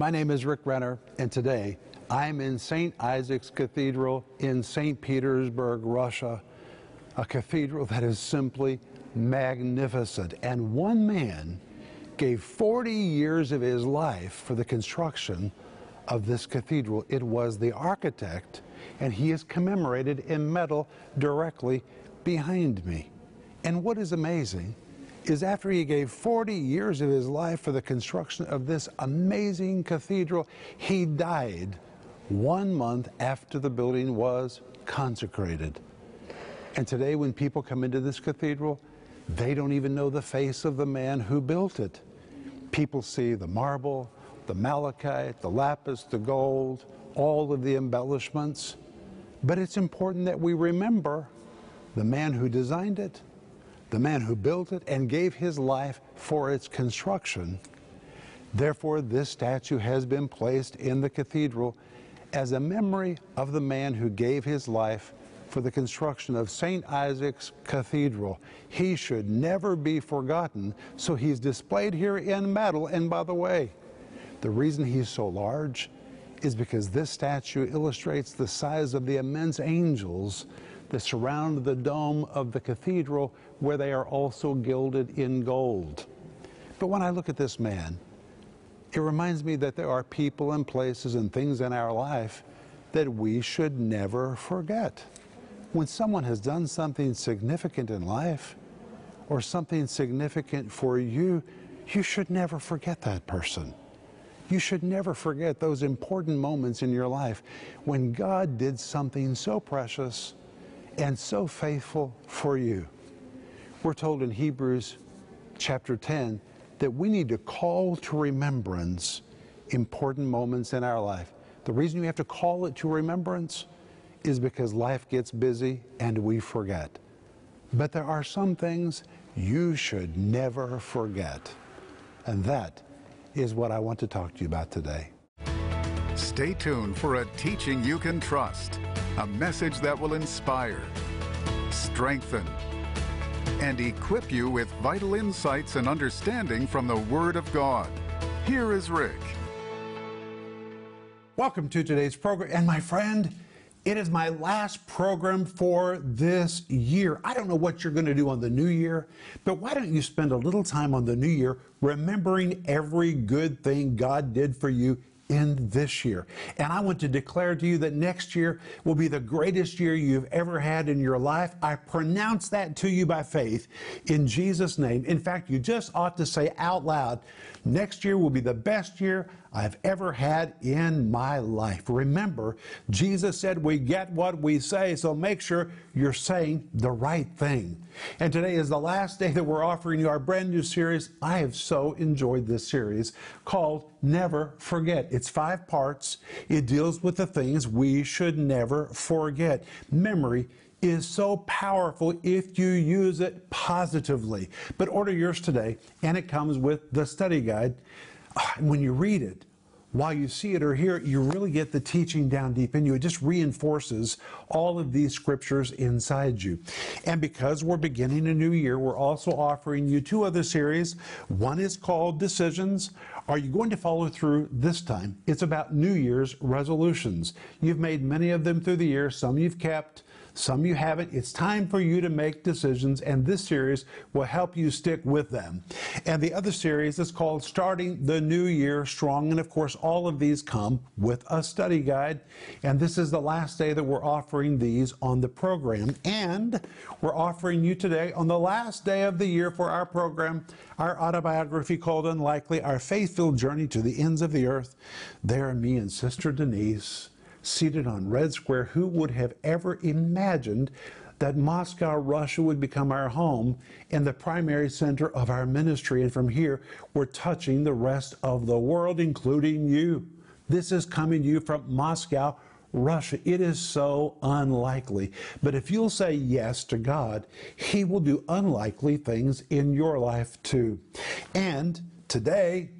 My name is Rick Renner, and today I'm in St. Isaac's Cathedral in St. Petersburg, Russia, a cathedral that is simply magnificent. And one man gave 40 years of his life for the construction of this cathedral. It was the architect, and he is commemorated in metal directly behind me. And what is amazing is after he gave 40 years of his life for the construction of this amazing cathedral, he died one month after the building was consecrated. And today, when people come into this cathedral, they don't even know the face of the man who built it. People see the marble, the malachite, the lapis, the gold, all of the embellishments. But it's important that we remember the man who designed it, the man who built it and gave his life for its construction. Therefore, this statue has been placed in the cathedral as a memory of the man who gave his life for the construction of St. Isaac's Cathedral. He should never be forgotten, so he's displayed here in metal. And by the way, the reason he's so large is because this statue illustrates the size of the immense angels that surround the dome of the cathedral, where they are also gilded in gold. But when I look at this man, it reminds me that there are people and places and things in our life that we should never forget. When someone has done something significant in life or something significant for you, you should never forget that person. You should never forget those important moments in your life when God did something so precious and so faithful for you. We're told in Hebrews chapter 10 that we need to call to remembrance important moments in our life. The reason you have to call it to remembrance is because life gets busy and we forget. But there are some things you should never forget. And that is what I want to talk to you about today. Stay tuned for a teaching you can trust, a message that will inspire, strengthen, and equip you with vital insights and understanding from the Word of God. Here is Rick. Welcome to today's program. And my friend, it is my last program for this year. I don't know what you're going to do on the new year, but why don't you spend a little time on the new year remembering every good thing God did for you in this year. And I want to declare to you that next year will be the greatest year you've ever had in your life. I pronounce that to you by faith in Jesus' name. In fact, you just ought to say out loud, next year will be the best year I've ever had in my life. Remember, Jesus said we get what we say, so make sure you're saying the right thing. And today is the last day that we're offering you our brand new series. I have so enjoyed this series called Never Forget. It's five parts. It deals with the things we should never forget. Memory is so powerful if you use it positively. But order yours today, and it comes with the study guide. When you read it, while you see it or hear it, you really get the teaching down deep in you. It just reinforces all of these scriptures inside you. And because we're beginning a new year, we're also offering you two other series. One is called Decisions. Are you going to follow through this time? It's about New Year's resolutions. You've made many of them through the year, some you've kept. Some you haven't. It's time for you to make decisions, and this series will help you stick with them. And the other series is called Starting the New Year Strong. And of course, all of these come with a study guide. And this is the last day that we're offering these on the program. And we're offering you today, on the last day of the year for our program, our autobiography called Unlikely, our faith filled journey to the ends of the earth. There, me and Sister Denise seated on Red Square, who would have ever imagined that Moscow, Russia would become our home and the primary center of our ministry? And from here, we're touching the rest of the world, including you. This is coming to you from Moscow, Russia. It is so unlikely. But if you'll say yes to God, He will do unlikely things in your life too. And today,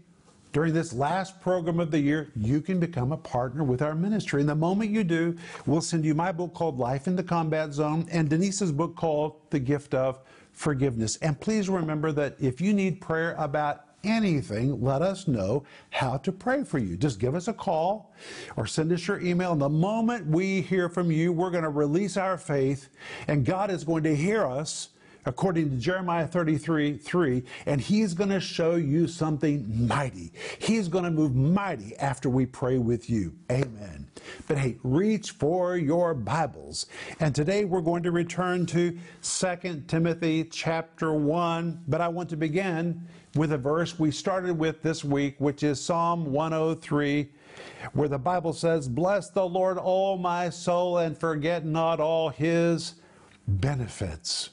during this last program of the year, you can become a partner with our ministry. And the moment you do, we'll send you my book called Life in the Combat Zone and Denise's book called The Gift of Forgiveness. And please remember that if you need prayer about anything, let us know how to pray for you. Just give us a call or send us your email. And the moment we hear from you, we're going to release our faith, and God is going to hear us according to Jeremiah 33 3, and He's going to show you something mighty. He's going to move mighty after we pray with you. Amen. But hey, reach for your Bibles. And today we're going to return to 2 Timothy chapter 1, but I want to begin with a verse we started with this week, which is Psalm 103 where the Bible says, Bless the Lord, O my soul, and forget not all his benefits.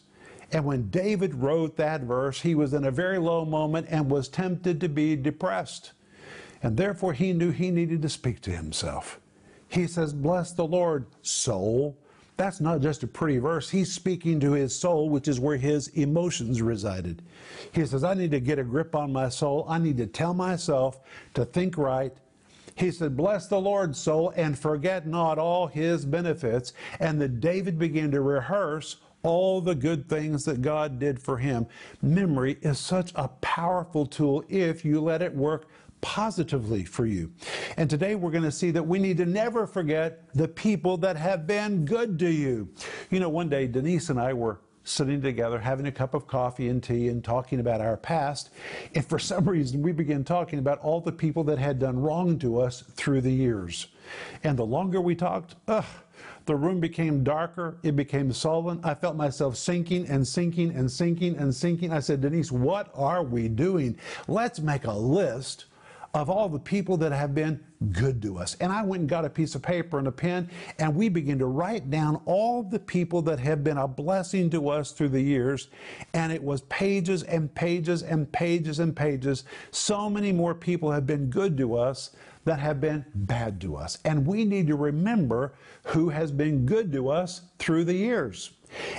And when David wrote that verse, he was in a very low moment and was tempted to be depressed. And therefore, he knew he needed to speak to himself. He says, Bless the Lord, soul. That's not just a pretty verse. He's speaking to his soul, which is where his emotions resided. He says, I need to get a grip on my soul. I need to tell myself to think right. He said, Bless the Lord, soul, and forget not all his benefits. And then David began to rehearse all the good things that God did for him. Memory is such a powerful tool if you let it work positively for you. And today we're going to see that we need to never forget the people that have been good to you. You know, one day Denise and I were sitting together, having a cup of coffee and tea, and talking about our past. And for some reason, we began talking about all the people that had done wrong to us through the years. And the longer we talked, ugh, the room became darker. It became sullen. I felt myself sinking and sinking and sinking and sinking. I said, Denise, what are we doing? Let's make a list of all the people that have been good to us. And I went and got a piece of paper and a pen, and we began to write down all the people that have been a blessing to us through the years. And it was pages and pages and pages and pages. So many more people have been good to us that have been bad to us. And we need to remember who has been good to us through the years.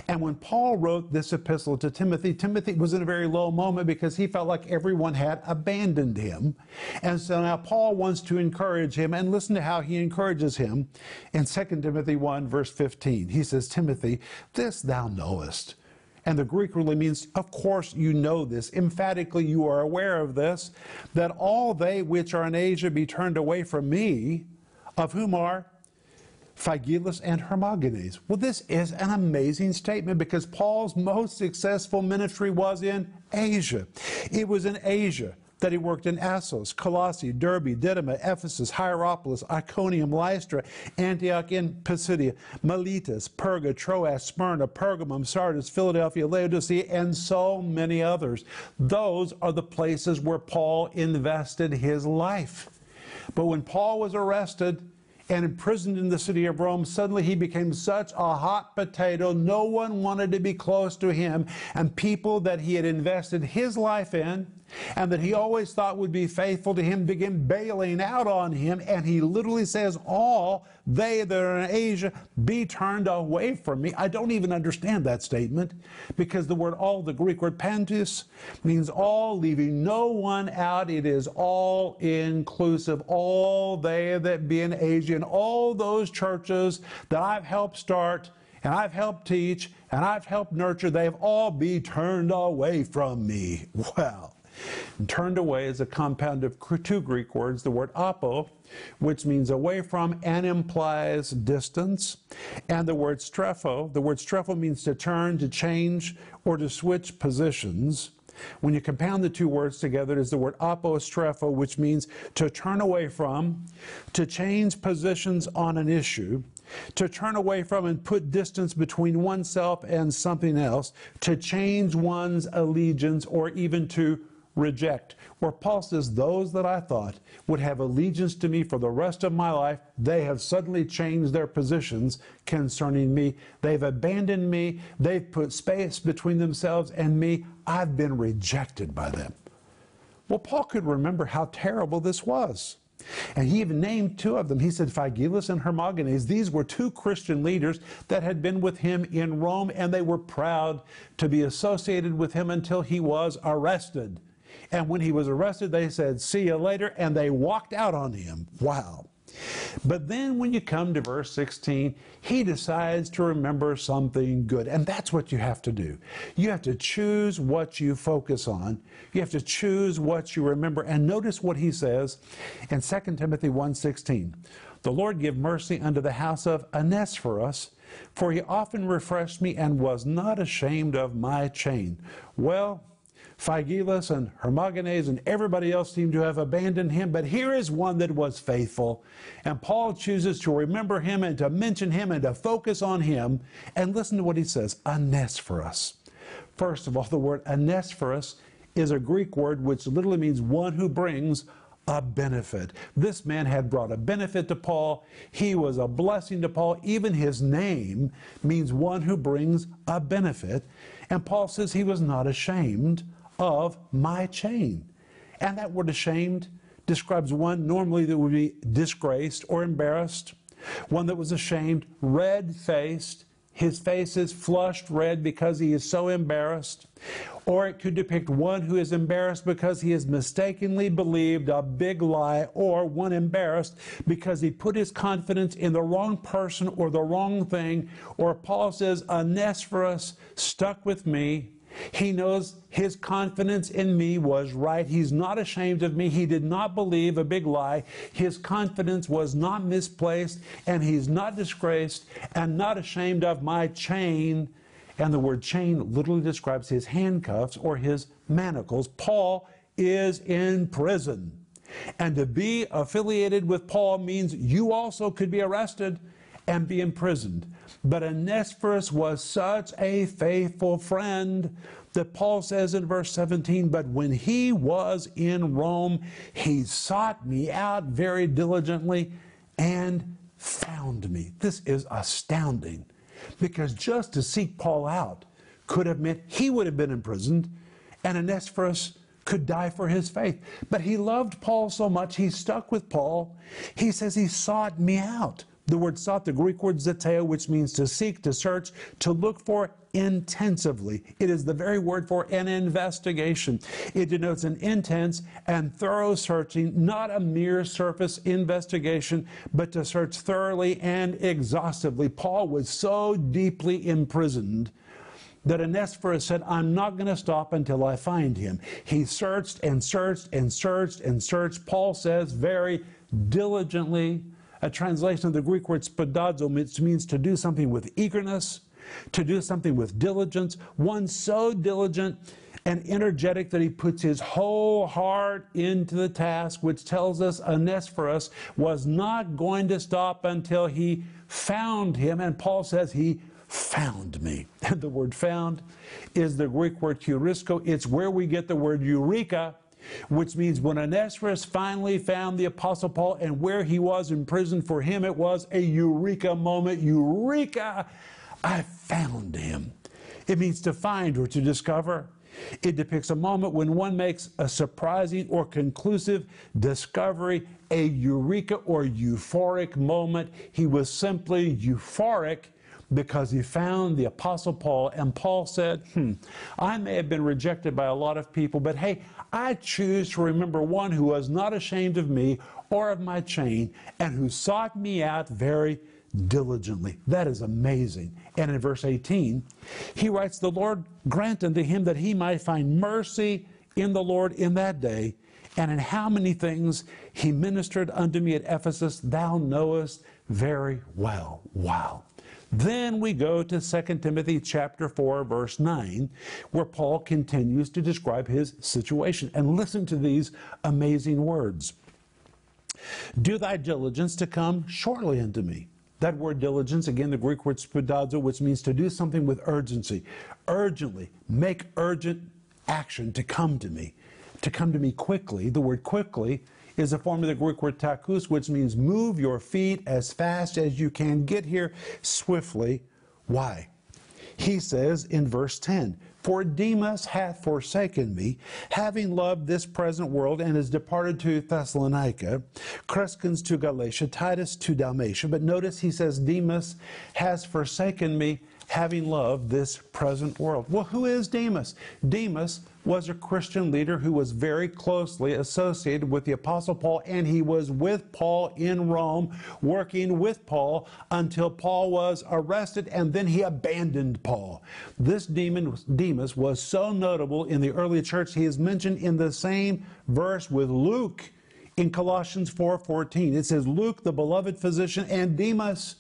And when Paul wrote this epistle to Timothy, Timothy was in a very low moment because he felt like everyone had abandoned him. And so now Paul wants to encourage him, and listen to how he encourages him in 2 Timothy 1, verse 15. He says, Timothy, this thou knowest and the Greek really means, of course, you know this. Emphatically, you are aware of this, that all they which are in Asia be turned away from me, of whom are Phygelus and Hermogenes. Well, this is an amazing statement because Paul's most successful ministry was in Asia. It was in Asia that he worked in Assos, Colossae, Derbe, Didyma, Ephesus, Hierapolis, Iconium, Lystra, Antioch in Pisidia, Miletus, Perga, Troas, Smyrna, Pergamum, Sardis, Philadelphia, Laodicea, and so many others. Those are the places where Paul invested his life. But when Paul was arrested, and imprisoned in the city of Rome, suddenly he became such a hot potato. No one wanted to be close to him. And people that he had invested his life in and that he always thought would be faithful to him began bailing out on him. And he literally says, All they that are in Asia be turned away from me. I don't even understand that statement because the word all, the Greek word pantus, means all, leaving no one out. It is all inclusive. All they that be in Asia and all those churches that I've helped start and I've helped teach and I've helped nurture, they've all be turned away from me. Well, turned away is a compound of two Greek words, the word apo, which means away from and implies distance, and the word strepho. The word strepho means to turn, to change, or to switch positions. When you compound the two words together, it is the word apostrepho, which means to turn away from, to change positions on an issue, to turn away from and put distance between oneself and something else, to change one's allegiance, or even to reject. Where Paul says, Those that I thought would have allegiance to me for the rest of my life, they have suddenly changed their positions concerning me. They've abandoned me. They've put space between themselves and me. I've been rejected by them. Well, Paul could remember how terrible this was. And he even named two of them. He said Phygelus and Hermogenes. These were two Christian leaders that had been with him in Rome, and they were proud to be associated with him until he was arrested. And when he was arrested, they said, See you later. And they walked out on him. Wow. But then when you come to verse 16, he decides to remember something good. And that's what you have to do. You have to choose what you focus on. You have to choose what you remember. And notice what he says in 2 Timothy 1:16. The Lord give mercy unto the house of Onesiphorus, for he often refreshed me and was not ashamed of my chain. Well, Phygelus and Hermogenes and everybody else seem to have abandoned him, but here is one that was faithful. And Paul chooses to remember him and to mention him and to focus on him. And listen to what he says Onesiphorus. First of all, the word Onesiphorus is a Greek word which literally means one who brings a benefit. This man had brought a benefit to Paul. He was a blessing to Paul. Even his name means one who brings a benefit. And Paul says he was not ashamed of my chain. And that word ashamed describes one normally that would be disgraced or embarrassed, one that was ashamed, red faced. His face is flushed red because he is so embarrassed. Or it could depict one who is embarrassed because he has mistakenly believed a big lie, or one embarrassed because he put his confidence in the wrong person or the wrong thing. Or Paul says, a Onesiphorus stuck with me he knows his confidence in me was right. He's not ashamed of me. He did not believe a big lie. His confidence was not misplaced, and he's not disgraced and not ashamed of my chain. And the word chain literally describes his handcuffs or his manacles. Paul is in prison. And to be affiliated with Paul means you also could be arrested and be imprisoned. But Onesiphorus was such a faithful friend that Paul says in verse 17, But when he was in Rome, he sought me out very diligently and found me. This is astounding because just to seek Paul out could have meant he would have been imprisoned and Onesiphorus could die for his faith. But he loved Paul so much, he stuck with Paul. He says he sought me out. The word sought, the Greek word zeteo, which means to seek, to search, to look for intensively. It is the very word for an investigation. It denotes an intense and thorough searching, not a mere surface investigation, but to search thoroughly and exhaustively. Paul was so deeply imprisoned that Onesiphorus said, I'm not going to stop until I find him. He searched and searched and searched and searched. Paul says very diligently, a translation of the Greek word spoudazo, which means to do something with eagerness, to do something with diligence, one so diligent and energetic that he puts his whole heart into the task, which tells us Onesiphorus was not going to stop until he found him. And Paul says he found me. And the word found is the Greek word eurisko. It's where we get the word eureka which means when Onesiphorus finally found the Apostle Paul and where he was in prison, for him it was a eureka moment. Eureka! I found him. It means to find or to discover. It depicts a moment when one makes a surprising or conclusive discovery, a eureka or euphoric moment. He was simply euphoric because he found the Apostle Paul, and Paul said, Hmm, I may have been rejected by a lot of people, but hey, I choose to remember one who was not ashamed of me or of my chain and who sought me out very diligently. That is amazing. And in verse 18, he writes, The Lord grant unto him that he might find mercy in the Lord in that day. And in how many things he ministered unto me at Ephesus, thou knowest very well. Wow. Then we go to 2 Timothy chapter 4 verse 9 where Paul continues to describe his situation and listen to these amazing words. Do thy diligence to come shortly unto me. That word diligence, again, the Greek word spoudazo, which means to do something with urgency. Urgently, make urgent action to come to me, to come to me quickly. The word quickly is a form of the Greek word takus, which means move your feet as fast as you can. Get here swiftly. Why? He says in verse 10, For Demas hath forsaken me, having loved this present world, and is departed to Thessalonica, Crescens to Galatia, Titus to Dalmatia. But notice he says, Demas has forsaken me, having loved this present world. Well, who is Demas? Demas was a Christian leader who was very closely associated with the Apostle Paul, and he was with Paul in Rome, working with Paul until Paul was arrested, and then he abandoned Paul. This demon, Demas was so notable in the early church, he is mentioned in the same verse with Luke in Colossians 4:14. it says, Luke, the beloved physician, and Demas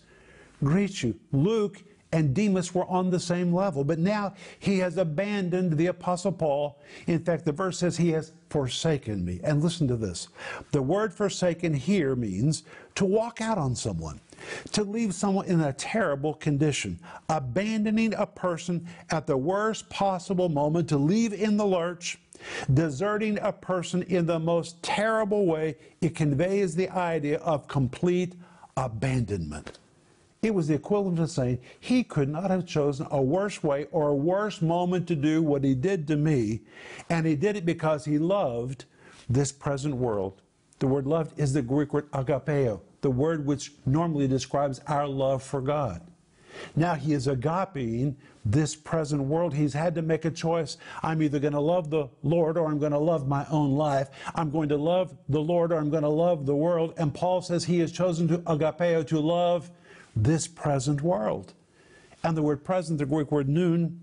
greet you. Luke and Demas were on the same level. But now he has abandoned the Apostle Paul. In fact, the verse says he has forsaken me. And listen to this the word forsaken here means to walk out on someone. To leave someone in a terrible condition, abandoning a person at the worst possible moment, to leave in the lurch, deserting a person in the most terrible way, it conveys the idea of complete abandonment. It was the equivalent of saying he could not have chosen a worse way or a worse moment to do what he did to me, and he did it because he loved this present world. The word loved is the Greek word agapeo, the word which normally describes our love for God. Now he is agapeing this present world. He's had to make a choice. I'm either going to love the Lord or I'm going to love my own life. I'm going to love the Lord or I'm going to love the world. And Paul says he has chosen to agapeo, to love this present world. And the word present, the Greek word noon,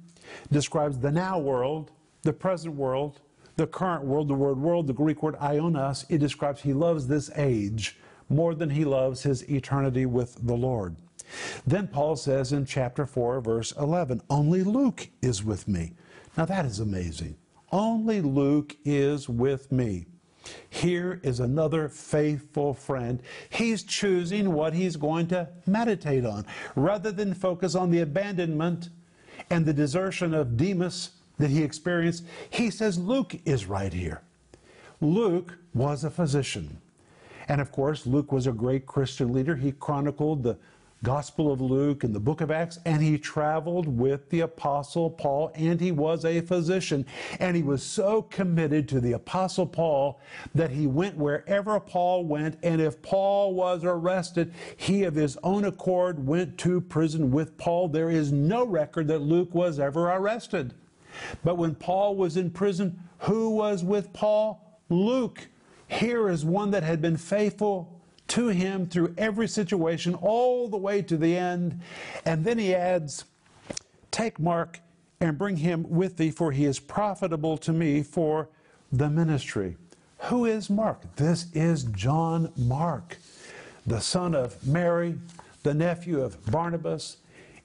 describes the now world, the present world, the current world. The word world, the Greek word ionos, it describes he loves this age more than he loves his eternity with the Lord. Then Paul says in chapter 4, verse 11, Only Luke is with me. Now that is amazing. Only Luke is with me. Here is another faithful friend. He's choosing what he's going to meditate on. Rather than focus on the abandonment and the desertion of Demas that he experienced, he says Luke is right here. Luke was a physician. And of course, Luke was a great Christian leader. He chronicled the Gospel of Luke and the book of Acts, and he traveled with the Apostle Paul, and he was a physician. And he was so committed to the Apostle Paul that he went wherever Paul went, and if Paul was arrested, he of his own accord went to prison with Paul. There is no record that Luke was ever arrested. But when Paul was in prison, who was with Paul? Luke. Here is one that had been faithful to him through every situation, all the way to the end. And then he adds, Take Mark and bring him with thee, for he is profitable to me for the ministry. Who is Mark? This is John Mark, the son of Mary, the nephew of Barnabas.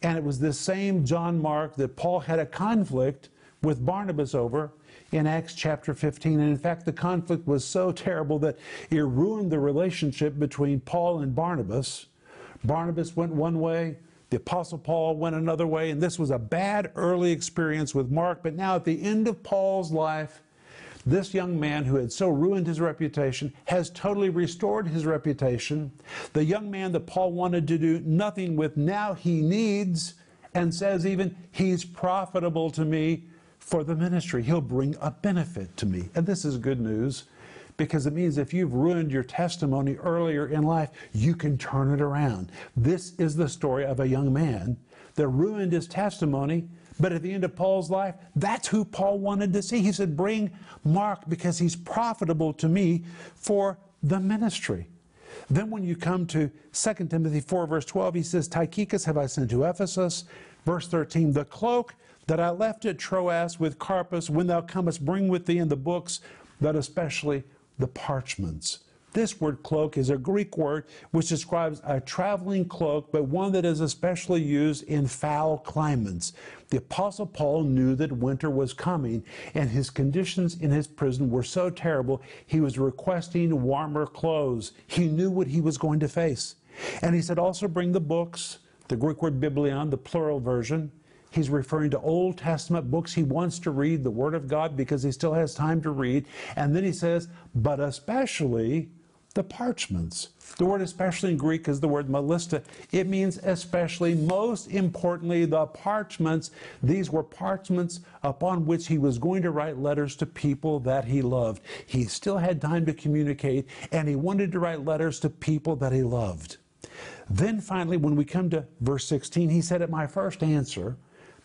And it was this same John Mark that Paul had a conflict with Barnabas over in Acts chapter 15. And in fact, the conflict was so terrible that it ruined the relationship between Paul and Barnabas. Barnabas went one way, the Apostle Paul went another way, and this was a bad early experience with Mark. But now, at the end of Paul's life, this young man who had so ruined his reputation has totally restored his reputation. The young man that Paul wanted to do nothing with, now he needs and says, even, he's profitable to me for the ministry. He'll bring a benefit to me. And this is good news because it means if you've ruined your testimony earlier in life, you can turn it around. This is the story of a young man that ruined his testimony, but at the end of Paul's life, that's who Paul wanted to see. He said, Bring Mark because he's profitable to me for the ministry. Then, when you come to 2 Timothy 4, verse 12, he says, Tychicus have I sent to Ephesus. Verse 13, the cloak that I left at Troas with Carpus, when thou comest, bring with thee in the books, but especially the parchments. This word cloak is a Greek word which describes a traveling cloak, but one that is especially used in foul climates. The Apostle Paul knew that winter was coming, and his conditions in his prison were so terrible, he was requesting warmer clothes. He knew what he was going to face. And he said, also bring the books, the Greek word biblion, the plural version, He's referring to Old Testament books he wants to read, the Word of God, because he still has time to read. And then he says, but especially the parchments. The word especially in Greek is the word malista. It means especially, most importantly, the parchments. These were parchments upon which he was going to write letters to people that he loved. He still had time to communicate, and he wanted to write letters to people that he loved. Then finally, when we come to verse 16, he said, At my first answer,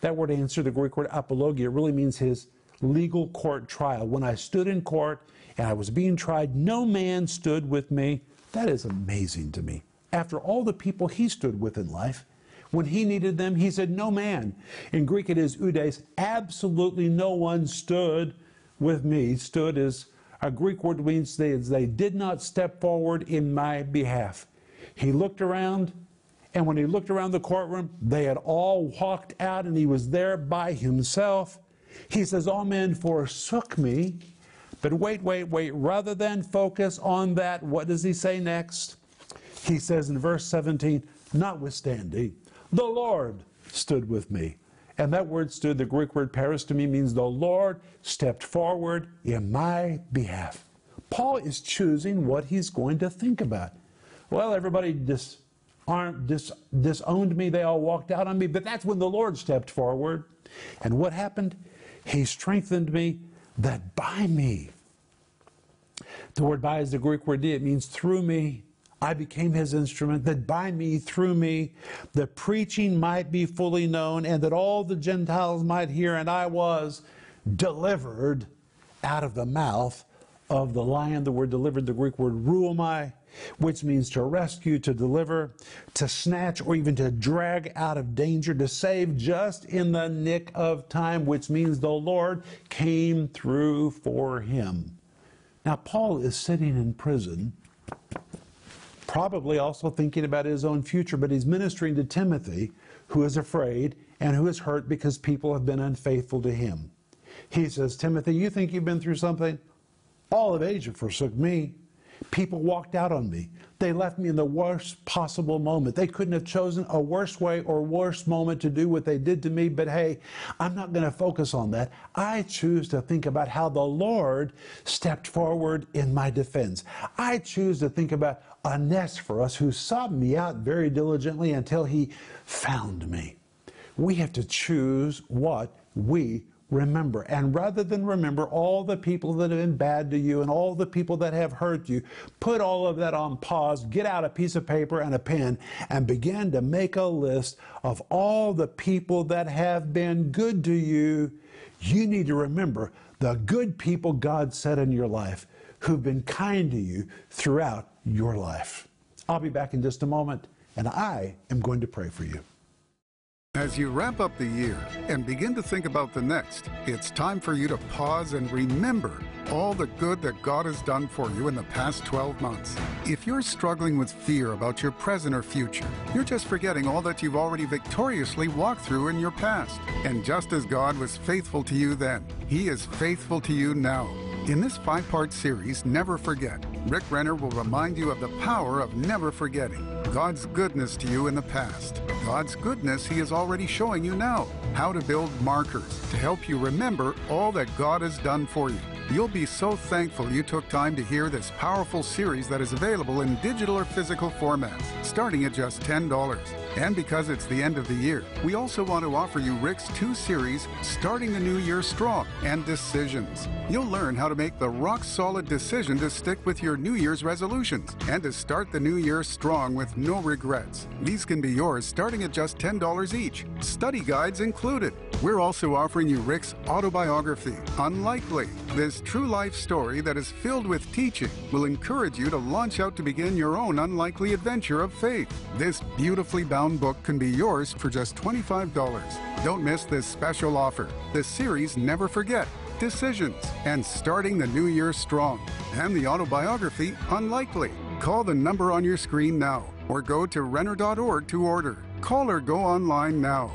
that word answer, the Greek word apologia, really means his legal court trial. When I stood in court and I was being tried, no man stood with me. That is amazing to me. After all the people he stood with in life, when he needed them, he said, No man. In Greek, it is oudes. Absolutely no one stood with me. Stood is a Greek word means they, they did not step forward in my behalf. He looked around, and when he looked around the courtroom, they had all walked out, and he was there by himself. He says, All men forsook me. But wait, wait, wait. Rather than focus on that, what does he say next? He says in verse 17, Notwithstanding, the Lord stood with me. And that word stood, the Greek word paristemi means the Lord stepped forward in my behalf. Paul is choosing what he's going to think about. Well, everybody dis, dis, disowned me, they all walked out on me, but that's when the Lord stepped forward. And what happened? He strengthened me that by me, the word by is the Greek word di, it means through me, I became his instrument, that by me, through me, the preaching might be fully known, and that all the Gentiles might hear, and I was delivered out of the mouth of the lion. The word delivered, the Greek word ruomai, which means to rescue, to deliver, to snatch, or even to drag out of danger, to save just in the nick of time, which means the Lord came through for him. Now, Paul is sitting in prison probably also thinking about his own future, but he's ministering to Timothy, who is afraid and who is hurt because people have been unfaithful to him. He says, Timothy, you think you've been through something? All of Asia forsook me. People walked out on me. They left me in the worst possible moment. They couldn't have chosen a worse way or worse moment to do what they did to me, but hey, I'm not going to focus on that. I choose to think about how the Lord stepped forward in my defense. I choose to think about Onesiphorus who sought me out very diligently until he found me. We have to choose what we remember. And rather than remember all the people that have been bad to you and all the people that have hurt you, put all of that on pause, get out a piece of paper and a pen, and begin to make a list of all the people that have been good to you. You need to remember the good people God set in your life who've been kind to you throughout your life. I'll be back in just a moment, and I am going to pray for you. As you wrap up the year and begin to think about the next, it's time for you to pause and remember all the good that God has done for you in the past 12 months. If you're struggling with fear about your present or future, you're just forgetting all that you've already victoriously walked through in your past. And just as God was faithful to you then, He is faithful to you now. In this five part series, Never Forget, Rick Renner will remind you of the power of never forgetting God's goodness to you in the past, God's goodness He is already showing you now, how to build markers to help you remember all that God has done for you. You'll be so thankful you took time to hear this powerful series that is available in digital or physical formats, starting at just $10. And because it's the end of the year, we also want to offer you Rick's two series, Starting the New Year Strong and Decisions. You'll learn how to make the rock solid decision to stick with your New Year's resolutions and to start the new year strong with no regrets. These can be yours starting at just $10 each, study guides included. We're also offering you Rick's autobiography, Unlikely. This true life story that is filled with teaching will encourage you to launch out to begin your own unlikely adventure of faith. This beautifully bound book can be yours for just $25. Don't miss this special offer. The series Never Forget, Decisions, and Starting the New Year Strong, and the autobiography Unlikely. Call the number on your screen now or go to Renner.org to order. Call or go online now.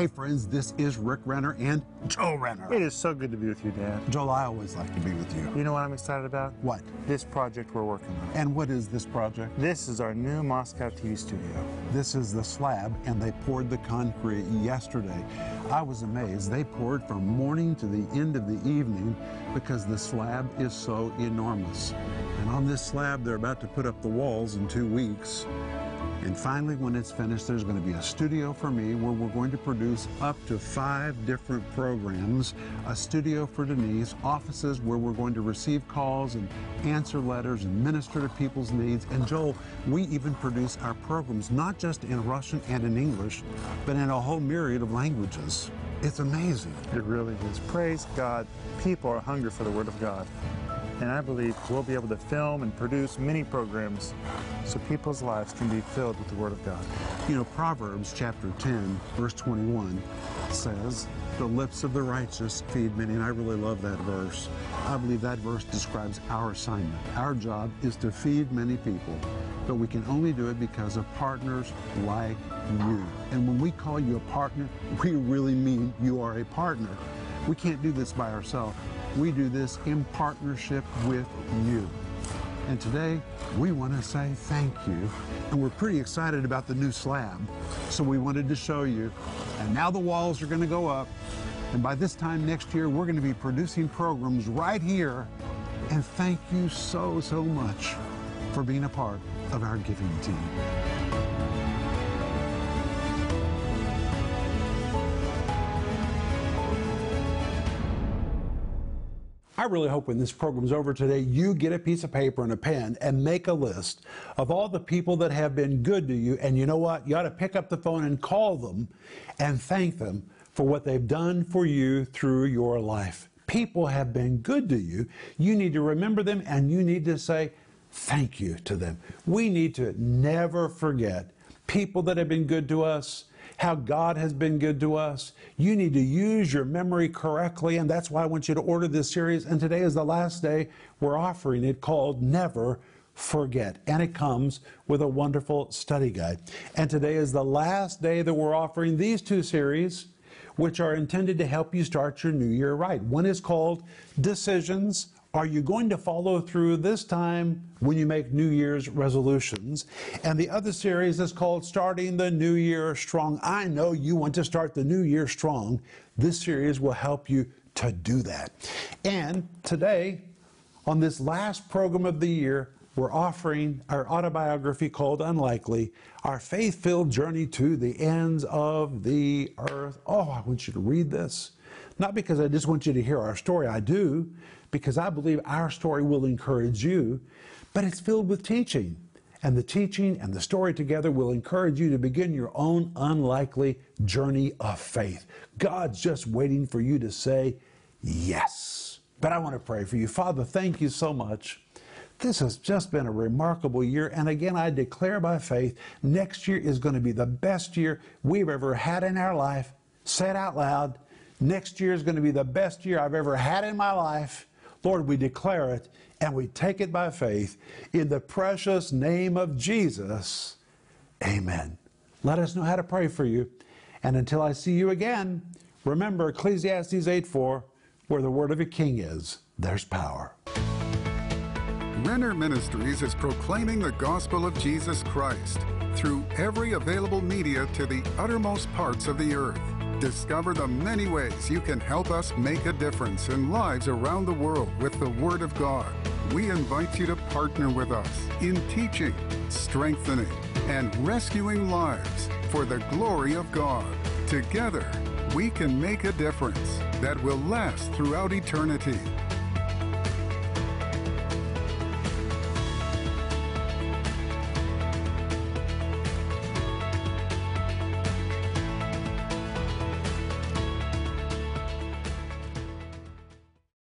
Hey, friends, this is Rick Renner and Joel Renner. It is so good to be with you, Dad. Joel, I always like to be with you. You know what I'm excited about? What? This project we're working on. And what is this project? This is our new Moscow TV studio. This is the slab, and they poured the concrete yesterday. I was amazed. They poured from morning to the end of the evening because the slab is so enormous. And on this slab, they're about to put up the walls in two weeks. And finally, when it's finished, there's going to be a studio for me where we're going to produce up to five different programs. A studio for Denise, offices where we're going to receive calls and answer letters and minister to people's needs. And Joel, we even produce our programs not just in Russian and in English, but in a whole myriad of languages. It's amazing. It really is. Praise God. People are hungry for the Word of God. And I believe we'll be able to film and produce many programs so people's lives can be filled with the Word of God. You know, Proverbs chapter 10, verse 21 says, The lips of the righteous feed many. And I really love that verse. I believe that verse describes our assignment. Our job is to feed many people, but we can only do it because of partners like you. And when we call you a partner, we really mean you are a partner. We can't do this by ourselves. We do this in partnership with you. And today, we want to say thank you. And we're pretty excited about the new slab. So we wanted to show you. And now the walls are going to go up. And by this time next year, we're going to be producing programs right here. And thank you so, so much for being a part of our giving team. I really hope when this program's over today, you get a piece of paper and a pen and make a list of all the people that have been good to you. And you know what? You ought to pick up the phone and call them and thank them for what they've done for you through your life. People have been good to you. You need to remember them and you need to say thank you to them. We need to never forget people that have been good to us how God has been good to us. You need to use your memory correctly, and that's why I want you to order this series. And today is the last day we're offering it called Never Forget. And it comes with a wonderful study guide. And today is the last day that we're offering these two series, which are intended to help you start your new year right. One is called Decisions are you going to follow through this time when you make New Year's resolutions? And the other series is called Starting the New Year Strong. I know you want to start the new year strong. This series will help you to do that. And today, on this last program of the year, we're offering our autobiography called Unlikely, our faith filled journey to the ends of the earth. Oh, I want you to read this. Not because I just want you to hear our story, I do, because I believe our story will encourage you, but it's filled with teaching. And the teaching and the story together will encourage you to begin your own unlikely journey of faith. God's just waiting for you to say yes. But I want to pray for you. Father, thank you so much. This has just been a remarkable year. And again, I declare by faith, next year is going to be the best year we've ever had in our life. Say it out loud. Next year is going to be the best year I've ever had in my life. Lord, we declare it and we take it by faith in the precious name of Jesus. Amen. Let us know how to pray for you. And until I see you again, remember Ecclesiastes 8 4, where the word of a king is, there's power. Renner Ministries is proclaiming the gospel of Jesus Christ through every available media to the uttermost parts of the earth. Discover the many ways you can help us make a difference in lives around the world with the Word of God. We invite you to partner with us in teaching, strengthening, and rescuing lives for the glory of God. Together, we can make a difference that will last throughout eternity.